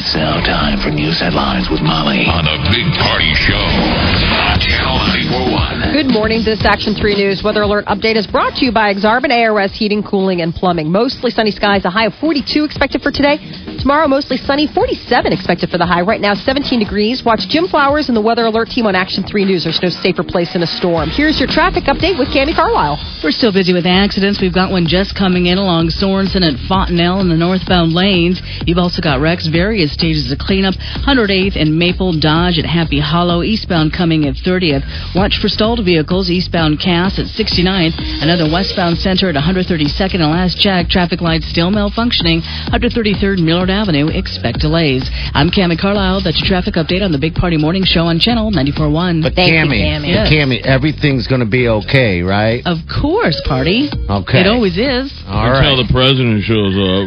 It's now time for news headlines with Molly on a big party show on Channel 941. Good morning. This Action 3 News weather alert update is brought to you by Exarban ARS Heating, Cooling, and Plumbing. Mostly sunny skies, a high of 42 expected for today. Tomorrow, mostly sunny, 47 expected for the high. Right now, 17 degrees. Watch Jim Flowers and the weather alert team on Action 3 News. There's no safer place in a storm. Here's your traffic update with Candy Carlisle. We're still busy with accidents. We've got one just coming in along Sorensen and Fontenelle in the northbound lanes. You've also got wrecks, various stages of cleanup. 108th and Maple Dodge at Happy Hollow, eastbound coming at 30th. Watch for stalled vehicles, eastbound Cass at 69th. Another westbound center at 132nd. And last check, traffic lights still malfunctioning. 133rd Millard Avenue. Expect delays. I'm Cami Carlisle. That's your traffic update on the Big Party Morning Show on Channel 94.1. But Thank you, Cammy, Cammy. Yes. Cammy, everything's going to be okay, right? Of course, party. Okay. It always is. All Until right. the president shows up.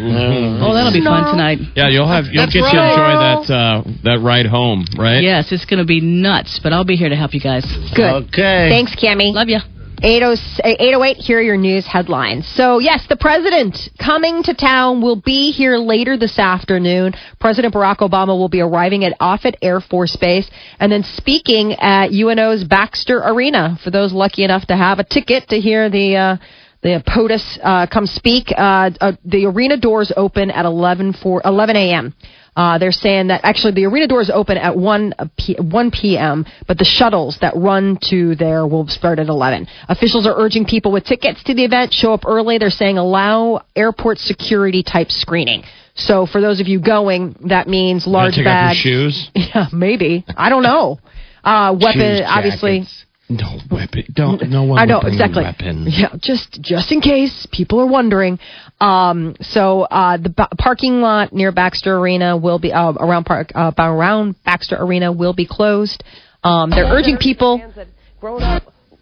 Oh, that'll be fun tonight. Yeah, you'll have you'll That's get to enjoy that uh, that ride home, right? Yes, it's going to be nuts, but I'll be here to help you guys. Good. Okay. Thanks, Cammy. Love you. 808, here are your news headlines. So, yes, the president coming to town will be here later this afternoon. President Barack Obama will be arriving at Offutt Air Force Base and then speaking at UNO's Baxter Arena. For those lucky enough to have a ticket to hear the uh, the POTUS uh, come speak, uh, uh, the arena doors open at 11, for, 11 a.m. Uh, they're saying that actually the arena doors open at 1, p- 1 p.m., but the shuttles that run to there will start at 11. Officials are urging people with tickets to the event show up early. They're saying allow airport security type screening. So for those of you going, that means large take off your bags. shoes. Yeah, maybe. I don't know. Uh, weapon, Shoes, obviously. No weapon. Don't. No one. I know exactly. Yeah, just just in case people are wondering. Um, so uh, the ba- parking lot near Baxter Arena will be uh, around park uh, around Baxter Arena will be closed. Um, they're urging people.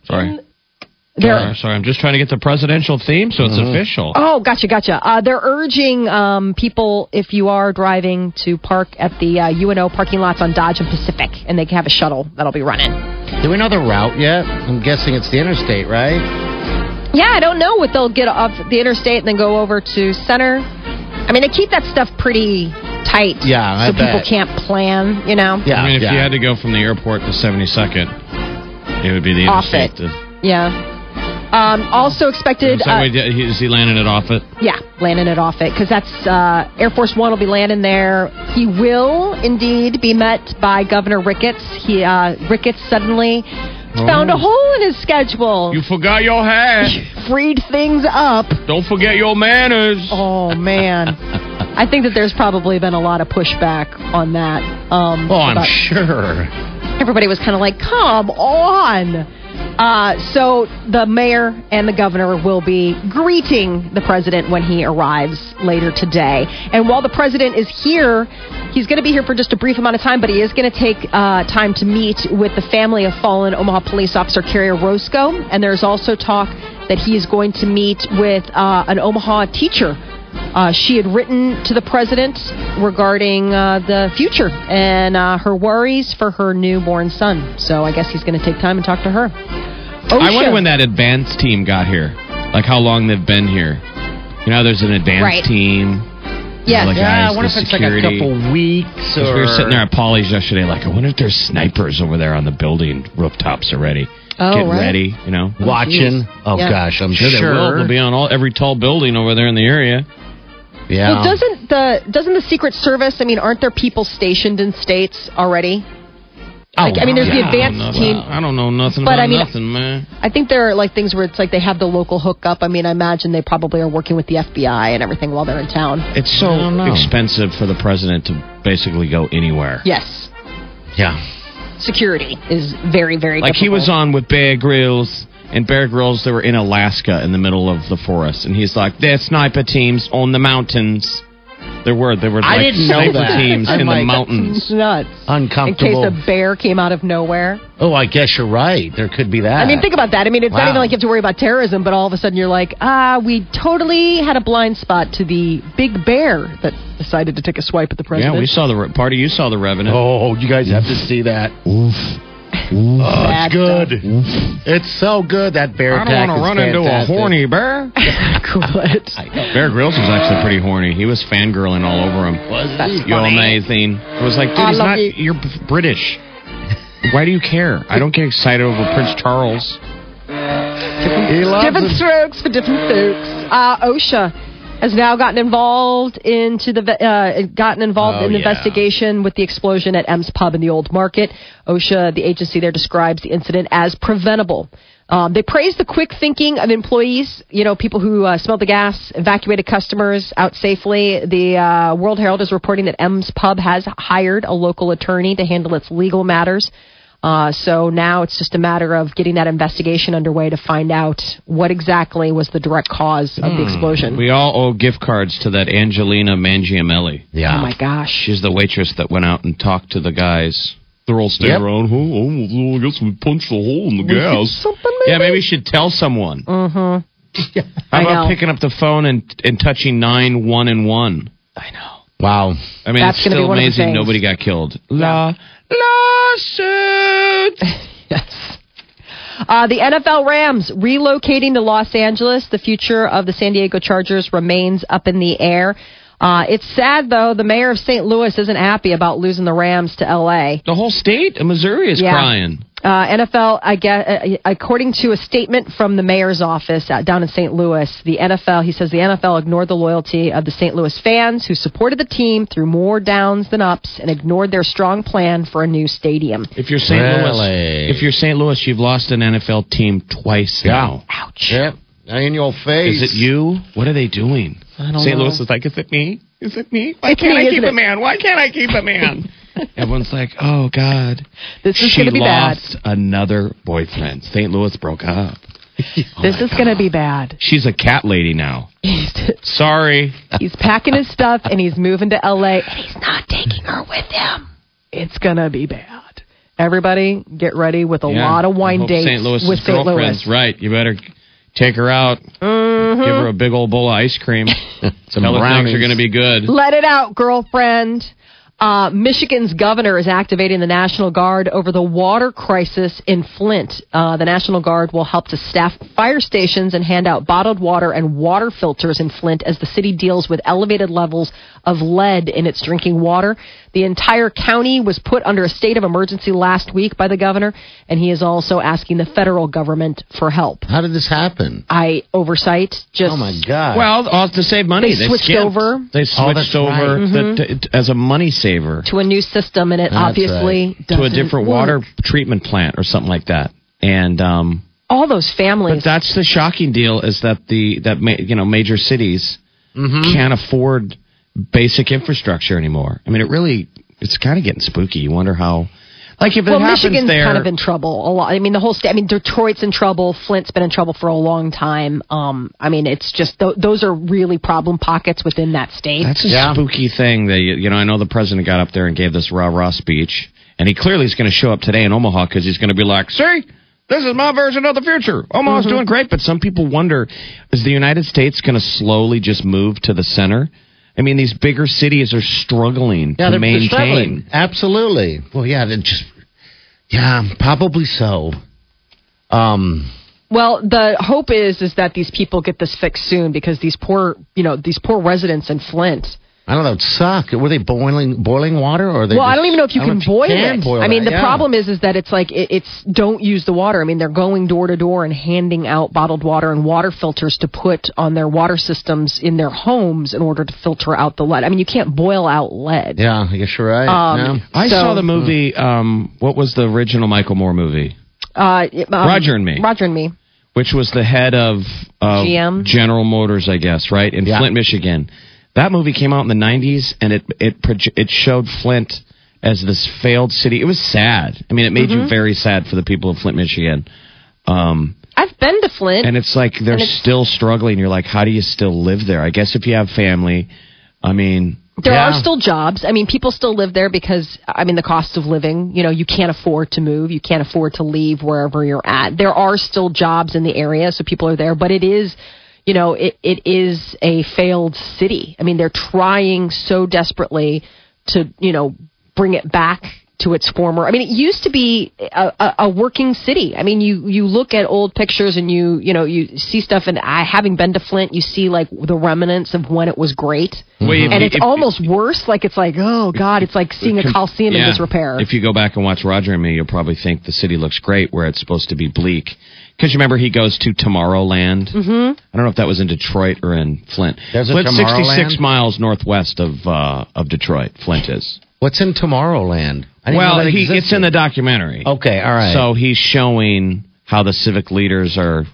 Sorry. They're, Sorry, sorry. I'm just trying to get the presidential theme, so it's official. Oh, gotcha, gotcha. Uh, they're urging um, people, if you are driving, to park at the uh, UNO parking lots on Dodge and Pacific, and they can have a shuttle that'll be running. Do we know the route yet? I'm guessing it's the interstate, right? Yeah, I don't know what they'll get off the interstate and then go over to center. I mean, they keep that stuff pretty tight. Yeah, I so people can't plan. You know. Yeah. I mean, if yeah. you had to go from the airport to 72nd, it would be the interstate. Offutt. to- Yeah. Um, also expected. Is, uh, way, is he landing it Offutt? Yeah, landing it Offutt because that's uh, Air Force One will be landing there. He will indeed be met by Governor Ricketts. He uh, Ricketts suddenly found a hole in his schedule, You forgot your hat. freed things up. Don't forget your manners. Oh man, I think that there's probably been a lot of pushback on that. Um, Oh, I'm sure. everybody was kind of like, "Come on." Uh, so the mayor and the governor will be greeting the president when he arrives later today. And while the president is here, he's going to be here for just a brief amount of time, but he is going to take uh, time to meet with the family of fallen Omaha police officer Kerrie Orozco. And there's also talk that he is going to meet with uh, an Omaha teacher uh, she had written to the president regarding uh, the future and uh, her worries for her newborn son. So I guess he's going to take time and talk to her. I wonder when that advance team got here. Like how long they've been here. You know, there's an advance Right. team. Yes. the Yeah, guys, I wonder if it's like a couple weeks. or. we were sitting there at Polly's yesterday, like, I wonder if there's snipers over there on the building rooftops already. Oh, Getting right. ready, you know. watching. Oh, Yeah. gosh, I'm Sure, sure. they will. They'll be on all every tall building over there in the area. Yeah. Well, doesn't the doesn't the Secret Service? I mean, aren't there people stationed in states already? Oh, like, I mean, there's the Yeah, I don't advanced know team. about- I don't know nothing But about I mean- nothing, man. I think there are like things where it's like they have the local hookup. I mean, I imagine they probably are working with the FBI and everything while they're in town. It's so expensive for the president to basically go anywhere. Yes, yeah. Security is very very Like he was on with Bear Grylls and Bear Grylls, they were in Alaska in the middle of the forest, and he's like, "There's sniper teams on the mountains." There were there were I like didn't know sniper that. teams I'm in the mountains. Nuts. In case a bear came out of nowhere. oh, I guess you're right. There could be that. I mean, think about that. I mean, it's not even like you have to worry about terrorism, but all of a sudden you're like, ah, we totally had a blind spot to the big bear that decided to take a swipe at the president. Yeah, we saw the re- party. You saw the Revenant. Oh, you guys have to see that. Oof. Oh, it's good. It's so good. That bear I don't want to run into a horny bear. cool. Bear Grylls was actually pretty horny. He was fangirling all over him. Was That's You're funny. amazing. It was like, dude, he's not. you. You're British. Why do you care? I don't get excited over Prince Charles. He loves different strokes for different folks. Uh, OSHA has now gotten involved into the uh, gotten involved Oh, in the yeah. investigation with the explosion at M's Pub in the Old Market. OSHA, the agency there, describes the incident as preventable. Um, they praise the quick thinking of employees, you know, people who uh, smelled the gas, evacuated customers out safely. The uh, World Herald is reporting that M's Pub has hired a local attorney to handle its legal matters. Uh, so now it's just a matter of getting that investigation underway to find out what exactly was the direct cause of the explosion. We all owe gift cards to that Angelina Mangiamelli. Yeah. oh my gosh. She's the waitress that went out and talked to the guys. They're all standing Yep. around. Oh, oh, I guess we punched a hole in the gas. Something Yeah, maybe we should tell someone. Mm-hmm. How I about know. picking up the phone and and touching nine one and one? I know. Wow. I mean, That's it's gonna be still one of the amazing nobody got killed. La lawsuit. Yes. Uh, the NFL Rams relocating to Los Angeles. The future of the San Diego Chargers remains up in the air. Uh, it's sad, though. The mayor of St. Louis isn't happy about losing the Rams to L.A. the whole state of Missouri is Yeah. crying. Uh, NFL, I guess, uh, according to a statement from the mayor's office uh, down in St. Louis, the NFL, he says the NFL ignored the loyalty of the St. Louis fans who supported the team through more downs than ups and ignored their strong plan for a new stadium. If you're St. Really? Louis, if you're St. Louis, you've lost an NFL team twice Yeah. now. Ouch. Yep. In your face. Is it you? What are they doing? I don't St. know. Louis is like, is it me? Is it me? Why It's can't me, I keep isn't a man? Why can't I keep a man? Everyone's like, oh God, This is going to be bad. lost another boyfriend. St. Louis broke up. This is going to be bad. She's a cat lady now. He's, Sorry. he's packing his stuff and he's moving to LA and he's not taking her with him. It's going to be bad. Everybody, get ready with a Yeah, lot of wine dates St. Louis with St. Louis. Right. You better take her out. Mm-hmm. Give her a big old bowl of ice cream. Some Tell brownies. are going to be good. Let it out, girlfriend. Uh, Michigan's governor is activating the National Guard over the water crisis in Flint. Uh, the National Guard will help to staff fire stations and hand out bottled water and water filters in Flint as the city deals with elevated levels of lead in its drinking water. The entire county was put under a state of emergency last week by the governor, and he is also asking the federal government for help. How did this happen? I oversight just Oh my God. Well, all to save money. They switched skipped. over. They Oh, switched that's over right. the, t- t- as a money saver to a new system, and it That's obviously to a doesn't different work. water treatment plant or something like that. And um, all those families. but that's the shocking deal is that the that ma- you know major cities Mm-hmm. can't afford basic infrastructure anymore. I mean, it really it's kind of getting spooky. You wonder how. Like if it well, Michigan's there, kind of in trouble a lot. I mean, the whole state. I mean, Detroit's in trouble. Flint's been in trouble for a long time. Um, I mean, it's just th- those are really problem pockets within that state. That's a Yeah. spooky thing. That you, you know, I know the president got up there and gave this rah rah speech, and he clearly is going to show up today in Omaha because he's going to be like, "See, this is my version of the future. Omaha's Mm-hmm. doing great." But some people wonder, is the United States going to slowly just move to the center? I mean, these bigger cities are struggling yeah, to they're, they're maintain. struggling. Absolutely. Well, yeah, they just. Yeah, probably so. Um. Well, the hope is is that these people get this fixed soon because these poor, you know, these poor residents in Flint. I don't know. It would suck. Were they boiling boiling water or they? Well, I don't even know if you I can don't boil can it. boil I mean, the yeah. problem is, is that it's like it, it's don't use the water. I mean, they're going door to door and handing out bottled water and water filters to put on their water systems in their homes in order to filter out the lead. I mean, you can't boil out lead. Yeah, I guess you're right. Um, yeah. I So- saw the movie. Um, what was the original Michael Moore movie? Uh, um, Roger and Me. Roger and me. which was the head of, of GM? General Motors, I guess, right in Yeah. Flint, Michigan. That movie came out in the '90s, and it it it showed Flint as this failed city. It was sad. I mean, it made Mm-hmm. you very sad for the people of Flint, Michigan. Um, I've been to Flint. and it's like they're it's- still struggling. You're like, how do you still live there? I guess if you have family, I mean, There Yeah. are still jobs. I mean, people still live there because, I mean, the cost of living, you know, you can't afford to move. You can't afford to leave wherever you're at. There are still jobs in the area, so people are there, but it is, you know, it, it is a failed city. I mean, they're trying so desperately to, you know, bring it back to its former. I mean, it used to be a, a, a working city. I mean, you you look at old pictures and you you know you see stuff. And I, having been to Flint, you see like the remnants of when it was great mm-hmm. if- and it's if- almost worse. Like it's like, oh god, it's like seeing a coliseum in disrepair. If you go back and watch Roger and me, you'll probably think the city looks great where it's supposed to be bleak. Because you remember he goes to Tomorrowland. Mm-hmm. I don't know if that was in Detroit or in Flint. There's a Flint's 66 miles northwest of uh, of Detroit. Flint is. What's in Tomorrowland? I didn't know Well, that he, it's in the documentary. Okay, all right. So he's showing how the civic leaders are,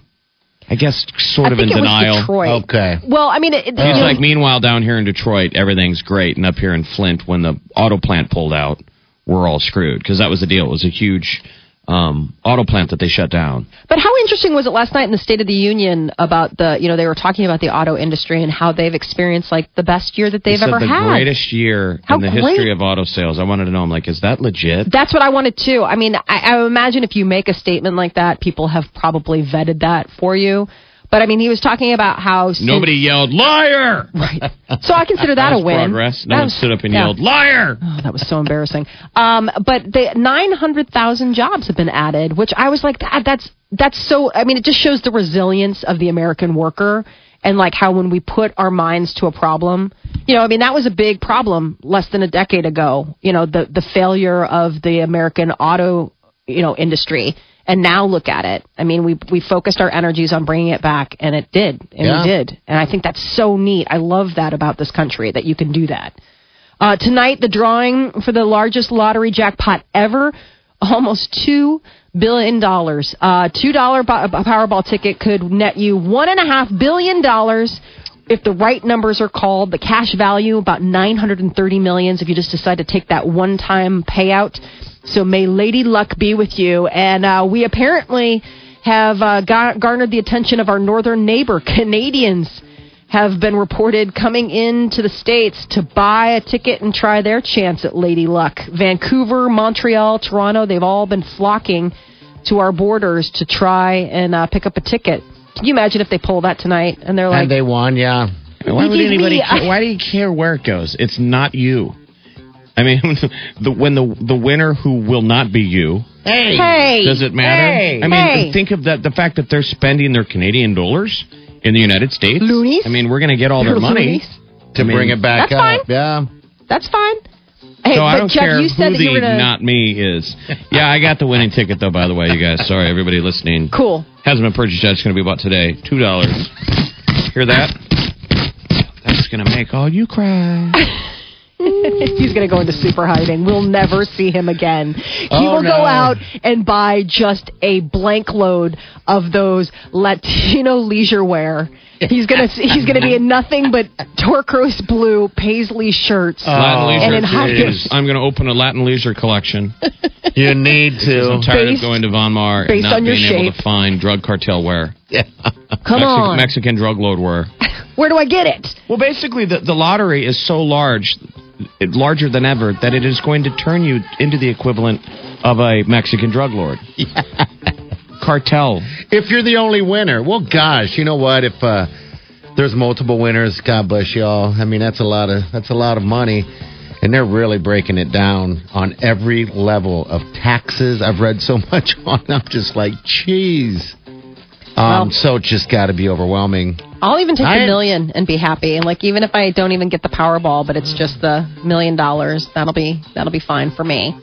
I guess, sort I of think in it was denial. Detroit. okay. Well, I mean, it, it- He's you know, like, meanwhile, down here in Detroit, everything's great, and up here in Flint, when the auto plant pulled out, we're all screwed because that was the deal. It was a huge um, auto plant that they shut down. but how interesting was it last night in the State of the Union about the, you know, they were talking about the auto industry and how they've experienced like the best year that they've He said ever the had. The greatest year How in the great. history of auto sales. I wanted to know. I'm like, is that legit? That's what I wanted too. I mean, I, I imagine if you make a statement like that, people have probably vetted that for you. But I mean, he was talking about how since- Nobody yelled liar. Right. So I consider that, That a win. progress. No That one was- stood up and yeah. yelled liar. Oh, that was so embarrassing. Um, but the 900,000 jobs have been added, which I was like, that, that's that's so. I mean, it just shows the resilience of the American worker and like how when we put our minds to a problem, you know, I mean, that was a big problem less than a decade ago. You know, the the failure of the American auto, you know, industry. And now look at it. I mean, we we focused our energies on bringing it back, and it did, and Yeah. we did. And I think that's so neat. I love that about this country that you can do that. Uh, tonight, the drawing for the largest lottery jackpot ever, almost two billion dollars. Uh, two dollar Powerball ticket could net you one and a half billion dollars if the right numbers are called. The cash value about nine hundred and thirty millions if you just decide to take that one time payout. So may Lady Luck be with you. And uh, we apparently have uh, gar- garnered the attention of our northern neighbor, Canadians have been reported coming into the States to buy a ticket and try their chance at Lady Luck. Vancouver, Montreal, Toronto, they've all been flocking to our borders to try and uh, pick up a ticket. Can you imagine if they pull that tonight and they're like, and they won, yeah. Why would anybody? me- Care, why do you care where it goes? It's not you. I mean, the, when the the winner who will not be you, Hey. hey, does it matter? Hey. I mean, Hey. think of that. The fact that they're spending their Canadian dollars in the United States. Loonies? I mean, we're going to get all their money. Loonies? To I mean, bring it back That's up. fine. Yeah. That's fine. Hey, so I don't Jeff, care you said who the gonna. not me is. Yeah, I got the winning ticket though. By the way, you guys. Sorry, everybody listening. Cool. Hasn't been purchased yet. It's going to be about today. Two dollars. Hear that? That's going to make all you cry. Mm. He's going to go into super hiding. We'll never see him again. He Oh, will no. go out and buy just a blank load of those Latino leisure wear. He's gonna he's gonna be in nothing but turquoise blue paisley shirts. Oh. Latin leisure. And in high is- I'm going to open a Latin leisure collection. You need to. I'm to. tired Based- of going to Von Maur and based not on your being able to find drug cartel wear. Yeah. Come Mexi- on, Mexican drug lord wear. where do I get it? Well, basically, the, the lottery is so large, it, larger than ever, that it is going to turn you into the equivalent of a Mexican drug lord. Cartel. If you're the only winner, well, gosh, you know what? If uh, there's multiple winners, God bless y'all. I mean, that's a lot of that's a lot of money, and they're really breaking it down on every level of taxes. I've read so much on. I'm just like, jeez. Um, Well- so it's just got to be overwhelming. I'll even take I- the million and be happy. And like even if I don't even get the Powerball, but it's just the million dollars, that'll be that'll be fine for me.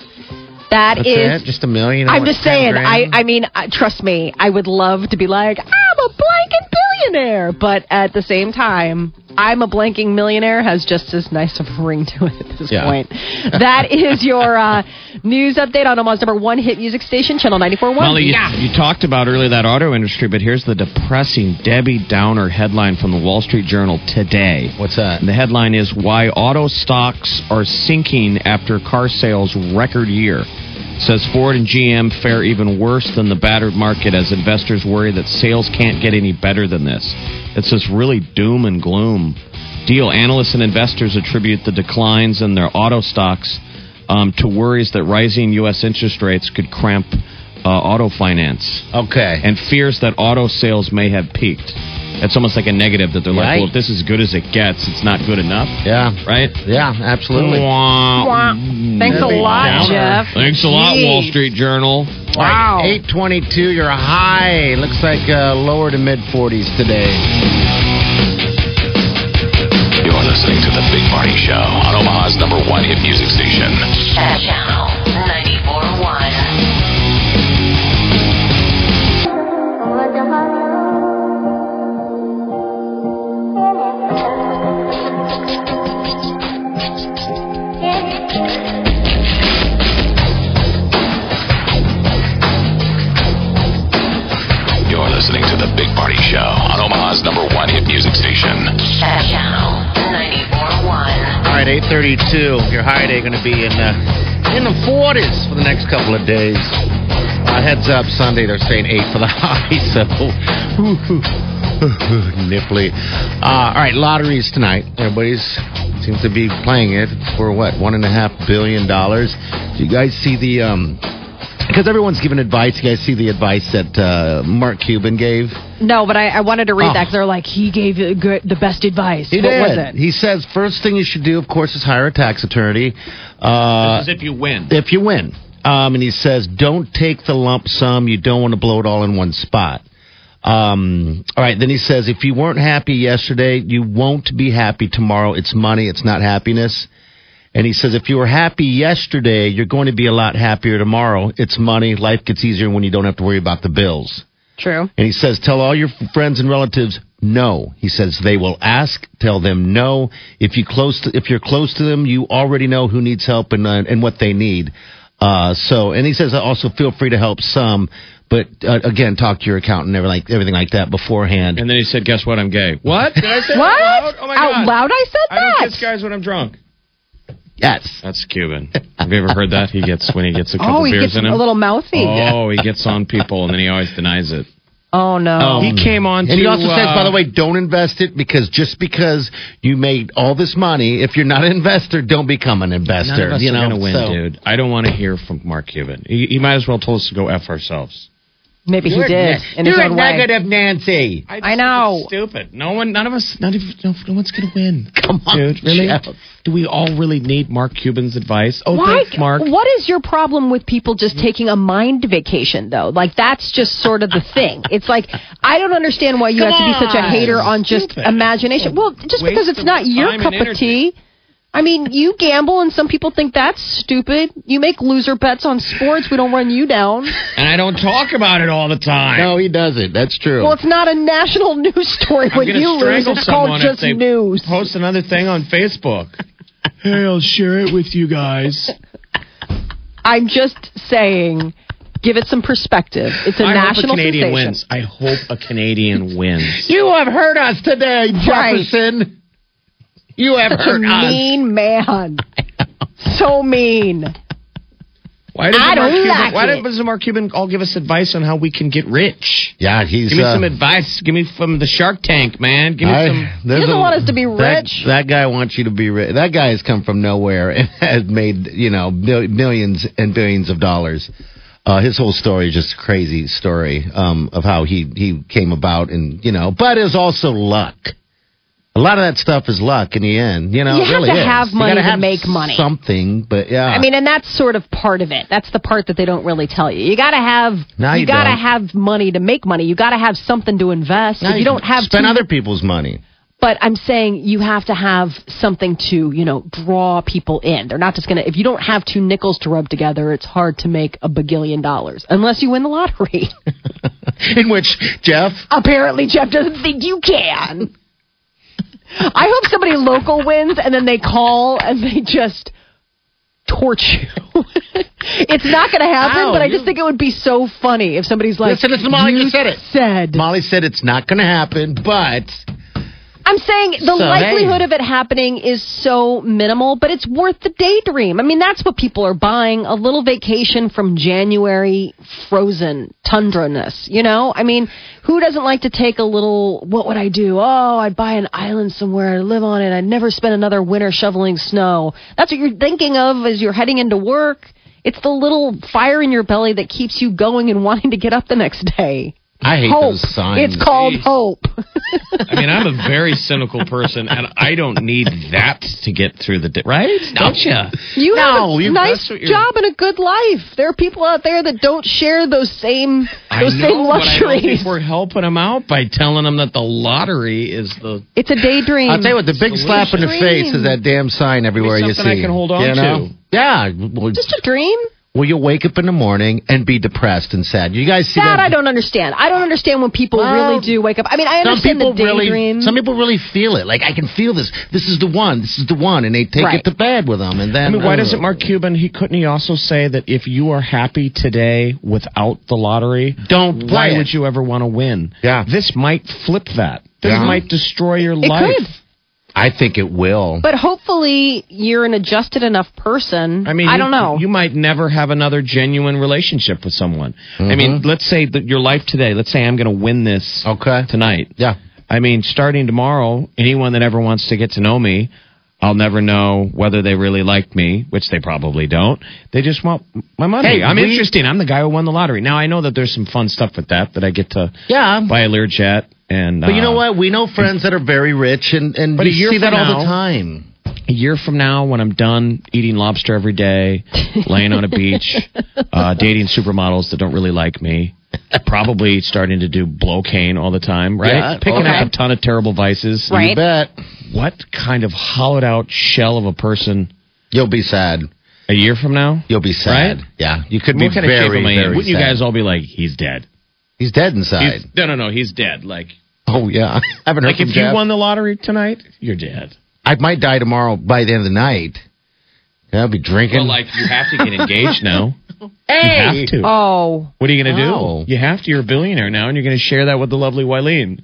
That That's is it, just a million. I'm just saying. I, grand? I mean, uh, trust me. I would love to be like, I'm a blanking billionaire, but at the same time, I'm a blanking millionaire has just as nice of a ring to it at this Yeah. point. That is your uh, news update on Omaha's number one hit music station, Channel 94.1. Molly, you, you talked about earlier that auto industry, but here's the depressing Debbie Downer headline from the Wall Street Journal today. What's that? The headline is Why Auto Stocks Are Sinking After Car Sales Record Year. Says Ford and GM fare even worse than the battered market as investors worry that sales can't get any better than this. It's this really doom and gloom deal. Analysts and investors attribute the declines in their auto stocks um, to worries that rising U.S. interest rates could cramp uh, auto finance Okay. and fears that auto sales may have peaked. It's almost like a negative that they're like, well, if this is good as it gets, it's not good enough, yeah. right? Yeah, absolutely. Wah. Thanks a lot, downer. Jeff. Thanks a lot, Wall Street Journal. Wow. 822, you're a high. Looks like uh, lower to mid 40s today. You're listening to The Big Party Show on Omaha's number one hit music station. Channel 32. Your high day going to be in the in the 40s for the next couple of days. Uh, heads up, Sunday they're saying eight for the high, so nipply. Uh, all right, lotteries tonight. Everybody's seems to be playing it for what one and a half billion dollars. Do you guys see the um, because everyone's giving advice. You guys see the advice that uh, Mark Cuban gave? No, but I, I wanted to read Oh. that because they're like, he gave the good, the best advice. He what did. was it? He says first thing you should do, of course, is hire a tax attorney. Uh, This is if you win. if you win. Um, and he says, don't take the lump sum. You don't want to blow it all in one spot. Um, all right. Then he says, if you weren't happy yesterday, you won't be happy tomorrow. It's money. It's not happiness. And he says, if you were happy yesterday, you're going to be a lot happier tomorrow. It's money. Life gets easier when you don't have to worry about the bills. True. And he says, tell all your friends and relatives no. He says they will ask. Tell them no. If you close to, if you're close to them, you already know who needs help and uh, and what they need. Uh, so, and he says also feel free to help some, but uh, again, talk to your accountant and everything like everything like that beforehand. And then he said, guess what? I'm gay. What? Did I say What? that out loud? Oh, my Out God. loud I said I don't that? kiss guys when I'm drunk. Yes. That's Cuban. Have you ever heard that? He gets, when he gets a couple Oh, he beers gets in him. a little mouthy. Oh, he gets on people and then he always denies it. Oh, no. He came on And he to, also says, uh, by the way, don't invest it because just because you made all this money, if you're not an investor, don't become an investor. None of us you are know, going to win, so- dude. I don't want to hear from Mark Cuban. He, he might as well told us to go F ourselves. Maybe he You're did ne- in his you're own a way. negative, Nancy. I know. Stupid. No one, none of us, none of, no, no one's going to win. Come on, dude. Really? Jeff. Do we all really need Mark Cuban's advice? Oh, Why? thanks, Mark. What is your problem with people just taking a mind vacation, though? Like, that's just sort of the thing. It's like, I don't understand why you Come have to be such a hater on just Stupid. imagination. Well, just Waste because it's not your cup of energy. tea. I mean, you gamble, and some people think that's stupid. You make loser bets on sports. We don't run you down. And I don't talk about it all the time. No, he doesn't. That's true. Well, it's not a national news story I'm when you lose. It's called just news. Post another thing on Facebook. hey, I'll share it with you guys. I'm just saying, give it some perspective. It's a I hope a national Canadian sensation. wins. I hope a Canadian wins. you have hurt us today, Right. Jefferson. You have Such a us. mean man. so mean. Why doesn't I Mark don't Cuban, like Why it. doesn't Mark Cuban all give us advice on how we can get rich? Yeah, he's. Give me uh, some advice. Give me from the Shark Tank, man. Give me I- some. there's He doesn't a- want us to be that- rich. That, guy wants you to be rich. That guy has come from nowhere and has made you know mil- millions and billions of dollars. Uh, his whole story is just a crazy story um, of how he he came about, and you know, but it's also luck. A lot of that stuff is luck in the end. You know, You have really to is. have money gotta have make money. Something, but yeah. I mean, and that's sort of part of it. That's the part that they don't really tell you. You got to have No, you you got to have money to make money. You got to have something to invest. Now if you don't have spend too- other people's money. But I'm saying you have to have something to, you know, draw people in. They're not just going to, if you don't have two nickels to rub together, it's hard to make a bagillion dollars unless you win the lottery. In which Jeff, Apparently, Jeff doesn't think you can. I hope somebody local wins and then they call and they just torch you. it's not going to happen, Ow, but I just think it would be so funny if somebody's like, Listen, it's Molly you said it." Said. Molly said it's not going to happen, but I'm saying the So, likelihood hey. of it happening is so minimal, but it's worth the daydream. I mean, that's what people are buying a little vacation from January frozen tundra-ness, you know? I mean, who doesn't like to take a little, what would I do? Oh, I'd buy an island somewhere, I'd live on it, I'd never spend another winter shoveling snow. That's what you're thinking of as you're heading into work. It's the little fire in your belly that keeps you going and wanting to get up the next day. I hate Hope. those signs. It's called Jeez. hope. I mean, I'm a very cynical person, and I don't need that to get through the day, right? Don't you? You No, have a you- nice that's what you're- job and a good life. There are people out there that don't share those same I those know, same but I don't luxuries. think we're helping them out by telling them that the lottery is the. It's a daydream. I'll tell you what, the big slap in the face is that damn sign everywhere you see. something I can hold on you know? to. Yeah. Just a dream. Well, you'll wake up in the morning and be depressed and sad. You guys see That that? I don't understand. I don't understand when people Well, really do wake up. I mean, I Some understand people the daydream. really, some people really feel it. Like I can feel this. This is the one. This is the one, and they take Right. it to bed with them. And then, I mean, why uh, doesn't Mark Cuban? He couldn't he also say that if you are happy today without the lottery, Don't why play it. would you ever want to win? Yeah. this might flip that. This Yeah. might destroy your it life. could, I think it will. but hopefully you're an adjusted enough person. I mean, I don't know. You might never have another genuine relationship with someone. I mean, Mm-hmm. let's say that your life today. Let's say I'm going to win this okay. tonight. Yeah. I mean, starting tomorrow, anyone that ever wants to get to know me, I'll never know whether they really like me, which they probably don't. They just want my money. Hey, I'm we- interesting. I'm the guy who won the lottery. Now I know that there's some fun stuff with that that I get to Yeah. buy a Learjet and. But you know uh, what? We know friends that are very rich, and and But you see that all the time. A year from now, when I'm done eating lobster every day, laying on a beach, uh, dating supermodels that don't really like me, probably starting to do blow cane all the time, right? Yeah, Picking okay. up a ton of terrible vices. Right. You bet. What kind of hollowed out shell of a person You'll be sad. a year from now? You'll be sad. Right? Yeah. You could What be kind of very, am I in? Wouldn't you guys all be like, he's dead? He's dead inside. He's, no, no, no, he's dead. Like, oh yeah. I haven't heard like from if you won the lottery tonight, you're dead. I might die tomorrow by the end of the night. I'll be drinking. Well, like you have to get engaged now. hey. You have to. oh, What are you going to Oh. do? You have to. You're a billionaire now, and you're going to share that with the lovely Wileen.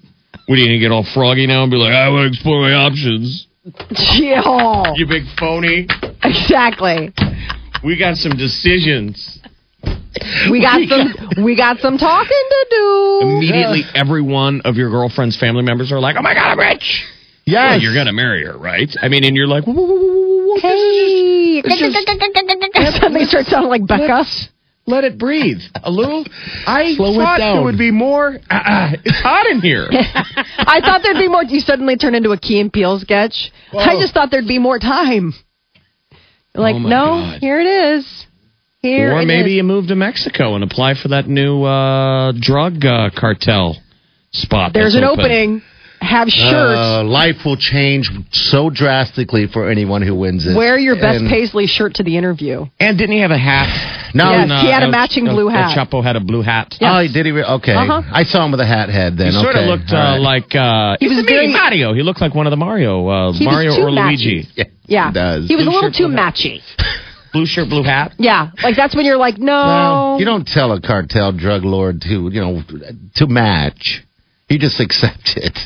What are you going to get all froggy now and be like, I want to explore my options? yeah, oh, You big phony. exactly. We got some decisions. We got some. We got some talking to do. Immediately, every one of your girlfriend's family members are like, "Oh my god, I'm rich." Yes. Well, you're to marry her, right? I mean, and you're like, whoa, whoa, whoa, whoa, whoa, Hey, suddenly start sounding like Becca. Let it breathe. a little. I Slow it thought there would be more. Uh, uh, it's hot in here. I thought there'd be more. You suddenly turn into a Key and Peele sketch. I just thought there'd be more time. Like, Oh, no, God. here it is. Here or it maybe is. you move to Mexico and apply for that new uh, drug uh, cartel spot. There's an open. opening. Have shirts. Uh, life will change so drastically for anyone who wins it. Wear your best And- Paisley shirt to the interview. And didn't he have a hat? No, Yes, And, he had a matching El- blue El hat. Chapo had a blue hat. Yes. Oh, did he? Re- okay. Uh-huh. I saw him with a hat head then. He sort okay. of looked uh, right. like uh, He was it's me, very- Mario. He looked like one of the Mario, uh, Mario too or Luigi. Yeah, Yeah, he does. He was a little shirt, too blue matchy. Blue shirt, blue hat. Yeah, like that's when you're like, no. Well, you don't tell a cartel drug lord to, you know, to match. You just accept it.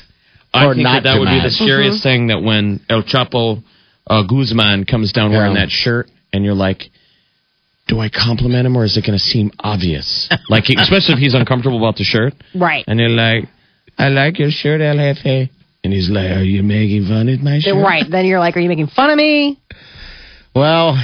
I think not that that to would be the match. scariest thing that when El Chapo uh, Guzman comes down wearing that shirt, and you're like, do I compliment him or is it going to seem obvious? like, especially if he's uncomfortable about the shirt. Right. And you're like, I like your shirt, El Jefe. And he's like, Are you making fun of my shirt? Right. Then you're like, are you making fun of me? Well,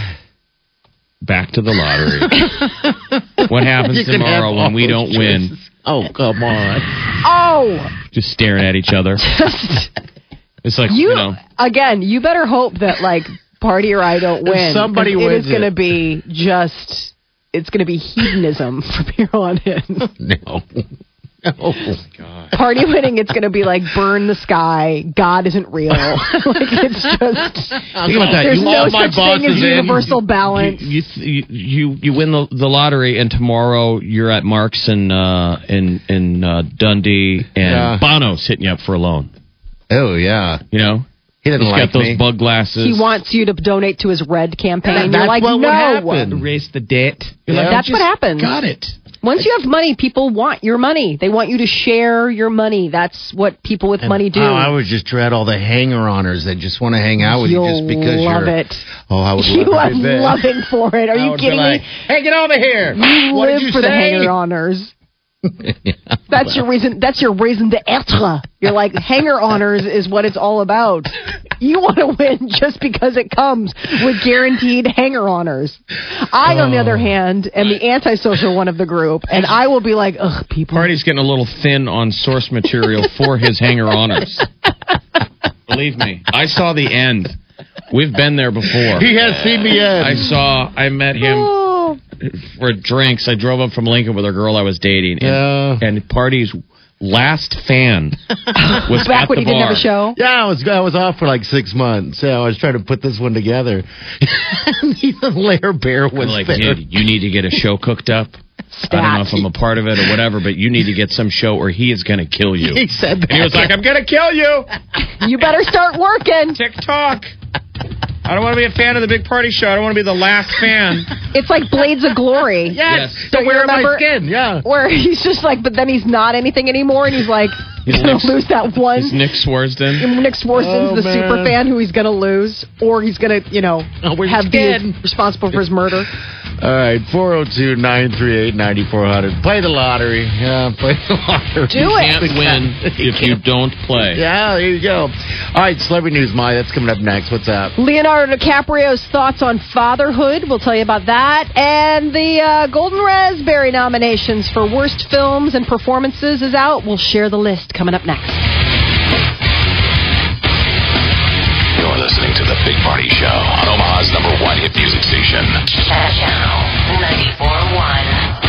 Back to the lottery. what happens tomorrow when we don't win? Oh, come on. Oh, Just staring at each other. it's like, you, you, know. again. You better hope that like party or I don't win. somebody 'cause it wins is going to be just. It's going to be hedonism from here on in. No. No. Party winning, it's going to be like burn the sky. God isn't real. like it's just. Think about that. There's You- no my such thing as bosses in. universal balance. You you you, you win the, the lottery, and tomorrow you're at Mark's in uh, in in uh, Dundee, and Yeah. Bono's hitting you up for a loan. Oh, yeah. You know, He didn't he's like got those me. bug glasses. He wants you to donate to his red campaign. That's You're like, what would no. happen. raise the debt. You're Yeah. like, That's "I what happens. Got it. Once you have money, people want your money. They want you to share your money. That's what people with money do. Oh, I would just dread all the hanger-oners that just want to hang out with You'll you just because love you're. it. Oh, I would you love are every bit. loving for it. Are I you kidding like, me? Hey, get over here! You what live you for the hanger honors. That's your reason. That's your reason d'être. You're like hanger honors is what it's all about. You want to win just because it comes with guaranteed hanger honors. I, on the other oh. hand, am the antisocial one of the group, and I will be like, ugh, people. Party's getting a little thin on source material for his hanger honors. Believe me, I saw the end. We've been there before. He has CBS. I saw. I met him Oh, for drinks. I drove up from Lincoln with a girl I was dating. And, Yeah. and Party's last fan was back at when the he didn't bar. have a show. Yeah, I was I was off for like six months. Yeah, I was trying to put this one together. and even Lair Bear was I'm like, there. dude, you need to get a show cooked up. I don't know if I'm a part of it or whatever, but you need to get some show or he is going to kill you. He said that. And he was like, I'm going to kill you. You better start working. TikTok. I don't want to be a fan of the big party show. I don't want to be the last fan. It's like Blades of Glory. Yes. Don't you wear my skin. Yeah. Where he's just like, but then he's not anything anymore, and he's like, he's gonna Nick's- lose that one. It's Nick Swardson. Nick Swardson's Oh, the man. super fan who he's gonna lose, or he's gonna, you know, Oh, have scared. be responsible for his murder. All right, 402 938 9400. Play the lottery. Yeah, play the lottery. Do it. Can't win if you don't play. Yeah, there you go. All right, celebrity news, Molly. That's coming up next. What's up? Leonardo DiCaprio's thoughts on fatherhood. We'll tell you about that. And the uh, Golden Raspberry nominations for worst films and performances is out. We'll share the list coming up next. You're listening to The Big Party Show on Omaha's number one hit music station. Channel 94.1.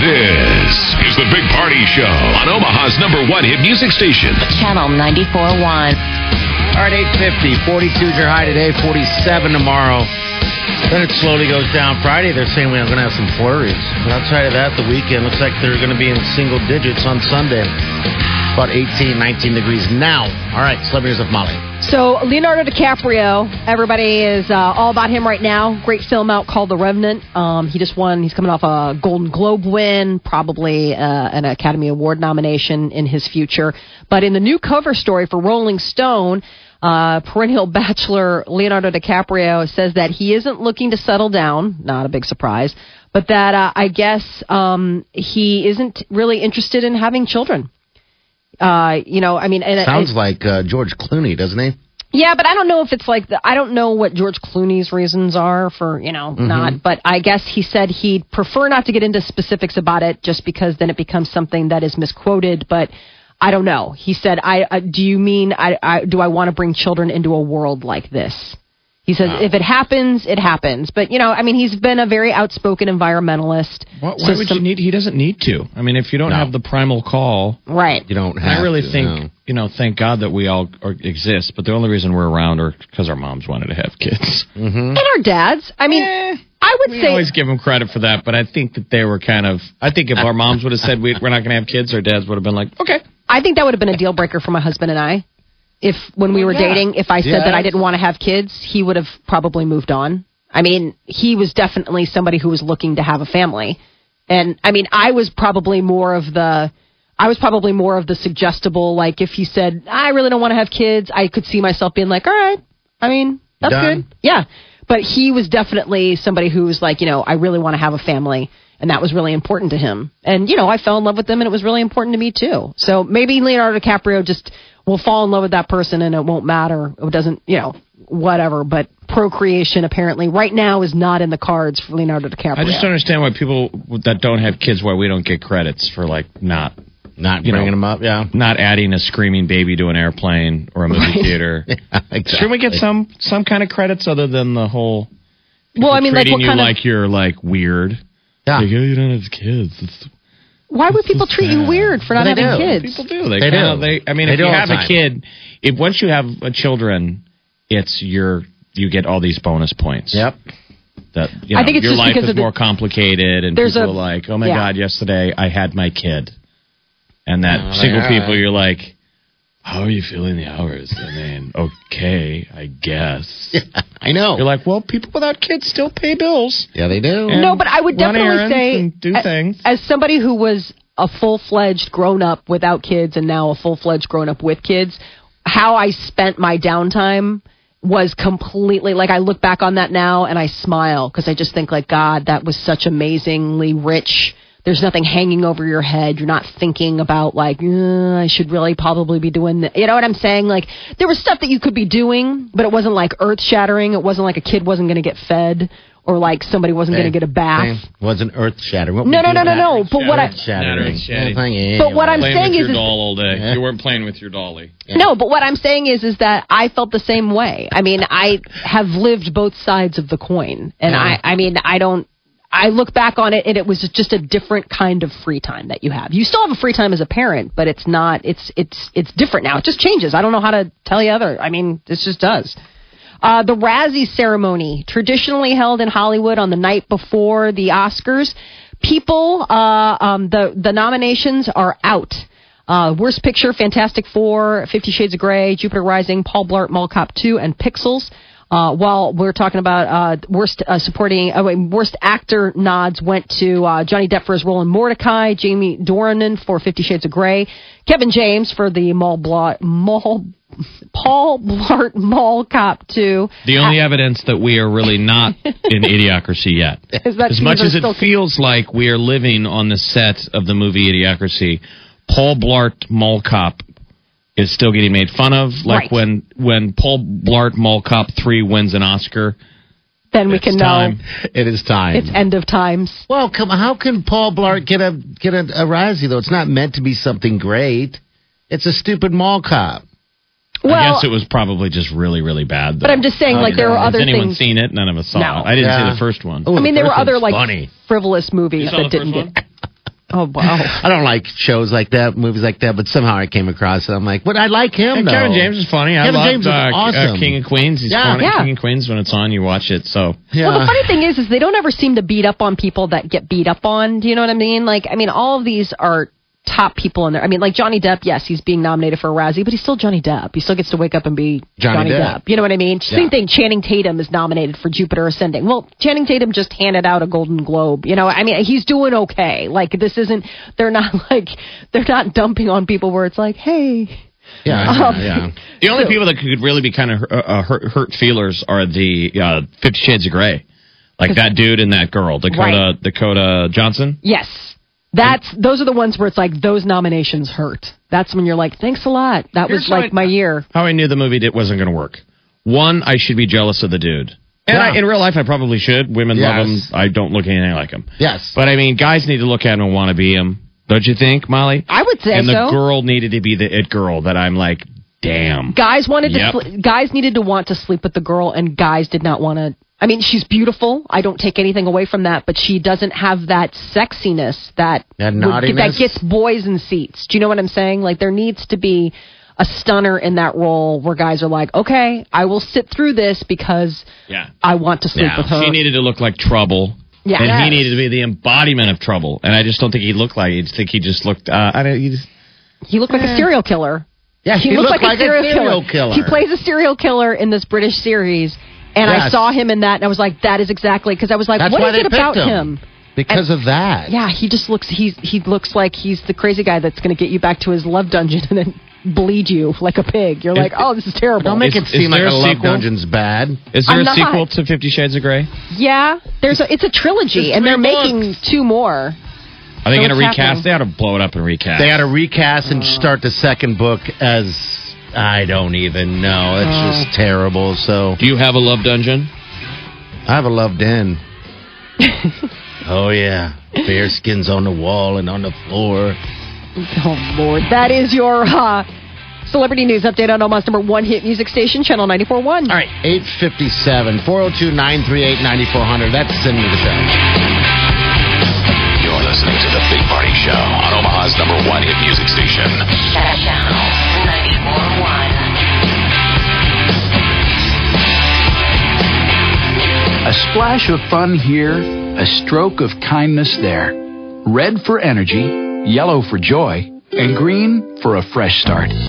This is The Big Party Show on Omaha's number one hit music station. Channel 94.1. All right, 850. 42 is your high today, 47 tomorrow. Then it slowly goes down. Friday, they're saying we're going to have some flurries. But outside of that, the weekend looks like they're going to be in single digits on Sunday. About 18, 19 degrees now. All right, celebrities of Molly. So Leonardo DiCaprio, everybody is uh, all about him right now. Great film out called The Revenant. Um, he just won. He's coming off a Golden Globe win, probably uh, an Academy Award nomination in his future. But in the new cover story for Rolling Stone, uh, perennial bachelor Leonardo DiCaprio says that he isn't looking to settle down. Not a big surprise, but that uh, I guess um, he isn't really interested in having children. Uh, you know, I mean, and Sounds I, like uh, George Clooney, doesn't he? yeah, but I don't know if it's like the, I don't know what George Clooney's reasons are for, you know, not, but I guess he said he'd prefer not to get into specifics about it just because then it becomes something that is misquoted, but I don't know. He said, I, uh, do you mean, I, I, do I want to bring children into a world like this? He says, if it happens, it happens. But, you know, I mean, he's been a very outspoken environmentalist. Why, So would some- you need? He doesn't need to. I mean, if you don't No. have the primal call, Right. You don't have I really to, think no. you know. Thank God that we all are, exist. But the only reason we're around are because our moms wanted to have kids. And our dads. I mean, I would We say. always give them credit for that, but I think that they were kind of. I think if uh, our moms would have said we, we're not going to have kids, our dads would have been like, okay. I think that would have been a deal breaker for my husband and I. If when we oh, were yeah. dating, if I said that I didn't want to have kids, he would have probably moved on. I mean, he was definitely somebody who was looking to have a family. And I mean, I was probably more of the I was probably more of the suggestible like if he said, "I really don't want to have kids," I could see myself being like, "All right. I mean, that's Done. good." Yeah. But he was definitely somebody who was like, you know, I really want to have a family. And that was really important to him. And, you know, I fell in love with him and it was really important to me too. So maybe Leonardo DiCaprio just will fall in love with that person and it won't matter. It doesn't, you know, whatever. But procreation apparently right now is not in the cards for Leonardo DiCaprio. I just don't understand why people that don't have kids why we don't get credits for like not Not You bringing know. them up, yeah. not adding a screaming baby to an airplane or a movie Right. theater. exactly. Shouldn't we get some some kind of credits other than the whole well, I mean, like treating what you kind of, like you're like weird? Yeah. Like, oh, you don't have kids. It's, why would people treat you weird for not But they having do. kids? people do. They, They kinda, do. They, I mean, They if do you have a kid, if once you have a children, it's your you get all these bonus points. Yep. That you know, I think it's your just life because is of the- more complicated, and people a- are like, "Oh my yeah. god, yesterday I had my kid," and that Oh, single yeah. people, you're like, How are you feeling the hours? I mean, okay, I guess. I know. You're like, well, people without kids still pay bills. yeah, they do. And No, but I would definitely say, do a- things. as somebody who was a full fledged grown up without kids and now a full fledged grown up with kids, how I spent my downtime was completely like I look back on that now and I smile because I just think like God, that was such amazingly rich. There's nothing hanging over your head. You're not thinking about like "Uh, I should really probably be doing. Th-. You know what I'm saying? Like there was stuff that you could be doing, but it wasn't like earth shattering. It wasn't like a kid wasn't going to get fed or like somebody wasn't going to get a bath. Wasn't earth shattering. What No, no, no, no, no. But what I shattering. Shattering. But what I'm playing saying with is- your is- doll all day. Yeah. You weren't playing with your dolly. No, but what I'm saying is, is that I felt the same way. I mean, I have lived both sides of the coin, and I, I mean, I don't. I look back on it, and it was just a different kind of free time that you have. You still have a free time as a parent, but it's not. It's it's it's different now. It just changes. I don't know how to tell you other. I mean, this just does. Uh, the Razzie ceremony, traditionally held in Hollywood on the night before the Oscars, people, uh, um, the the nominations are out. Uh, worst picture, Fantastic Four, Fifty Shades of Grey, Jupiter Rising, Paul Blart, Mall Cop 2, and Pixels. Uh, while we're talking about uh, worst uh, supporting, uh, wait, worst actor nods went to uh, Johnny Depp for his role in Mortdecai, Jamie Dornan for Fifty Shades of Grey, Kevin James for the Mall Blart, Mall, Paul Blart Mall Cop 2. The only evidence that we are really not in Idiocracy yet. As much as it feels like we are living on the set of the movie Idiocracy, Paul Blart Mall Cop is still getting made fun of. Like Right. when when Paul Blart Mall Cop three wins an Oscar. Then we It's can time. know It is time. it's end of times. well, come. How can Paul Blart get a get a, a Razzie though? It's not meant to be something great. It's a stupid mall cop. Well, I guess it was probably just really really bad. Though. but I'm just saying, like there were Has other anyone things. seen it? None of us saw No. it. I didn't Yeah. see the first one. Oh, I mean, the there were other like funny. frivolous movies You saw that the didn't first get. Oh wow! I don't like shows like that, movies like that, but somehow I came across it. I'm like, but I like him And though. Kevin James is funny. I Kevin loved James is uh, awesome. uh, King of Queens. He's Yeah. funny. Yeah. King of Queens when it's on, you watch it. So Yeah. Well, the funny thing is, is they don't ever seem to beat up on people that get beat up on. Do you know what I mean? Like, I mean, all of these are top people in there. I mean, like Johnny Depp, yes, he's being nominated for a Razzie, but he's still Johnny Depp. He still gets to wake up and be Johnny Johnny, Depp. Depp. You know what I mean? Same Yeah. thing. Channing Tatum is nominated for Jupiter Ascending. Well, Channing Tatum just handed out a Golden Globe. You know, I mean, he's doing okay. Like, this isn't. They're not like they're not dumping on people where it's like, hey. yeah, Um, yeah. The only So- people that could really be kind of uh, uh, hurt, hurt feelers are the uh, Fifty Shades of Grey, like that dude and that girl, Dakota Right. Dakota Johnson. Yes. That's those are the ones where it's like those nominations hurt. That's when you're like, thanks a lot. That Here's was like I- my year. How I knew the movie did, wasn't going to work. One, I should be jealous of the dude, and Yeah. I, in real life, I probably should. Women love him. I don't look anything like him. Yes. But I mean, guys need to look at him and want to be him. Don't you think, Molly? I would say and the so. girl needed to be the it girl that I'm like, damn. guys wanted Yep. to sl- guys needed to want to sleep with the girl and guys did not want to I mean she's beautiful I don't take anything away from that but she doesn't have that sexiness that That would- that gets boys in seats do you know what I'm saying like there needs to be a stunner in that role where guys are like okay I will sit through this because Yeah. I want to sleep Yeah. with her She needed to look like trouble. Yeah. And he needed to be the embodiment of trouble. And I just don't think he looked like it. I think he just looked. Uh, I don't. He just, he looked like a serial killer Yeah, he, he looked looked like, like a a serial, serial killer. killer. He plays a serial killer in this British series, and I saw him in that, and I was like, "That is exactly." Because I was like, That's "What why is they it about picked him?" because of that. Yeah, he just looks. He's he looks like he's the crazy guy that's going to get you back to his love dungeon and then bleed you like a pig. You're like, "Oh, this is terrible." Don't make Is- it seem like a a love sequel? dungeon's bad. is there I'm a not. sequel to Fifty Shades of Grey? yeah, there's a, it's a trilogy, There's and they're three making two more. Are they So going to recast? happening? They ought to blow it up and recast. They had to recast and uh. start the second book as I don't even know. It's Oh. just terrible. So Do you have a love dungeon? I have a love den. oh yeah, bear skins on the wall and on the floor. Oh Lord, that is your uh, celebrity news update on Omaha's number one hit music station, Channel 94.1. All right, 857 402 938 9400. That's the end of the show. You're listening to The Big Party Show on Omaha's number one hit music station. A splash of fun here, a stroke of kindness there. Red for energy, yellow for joy, and green for a fresh start.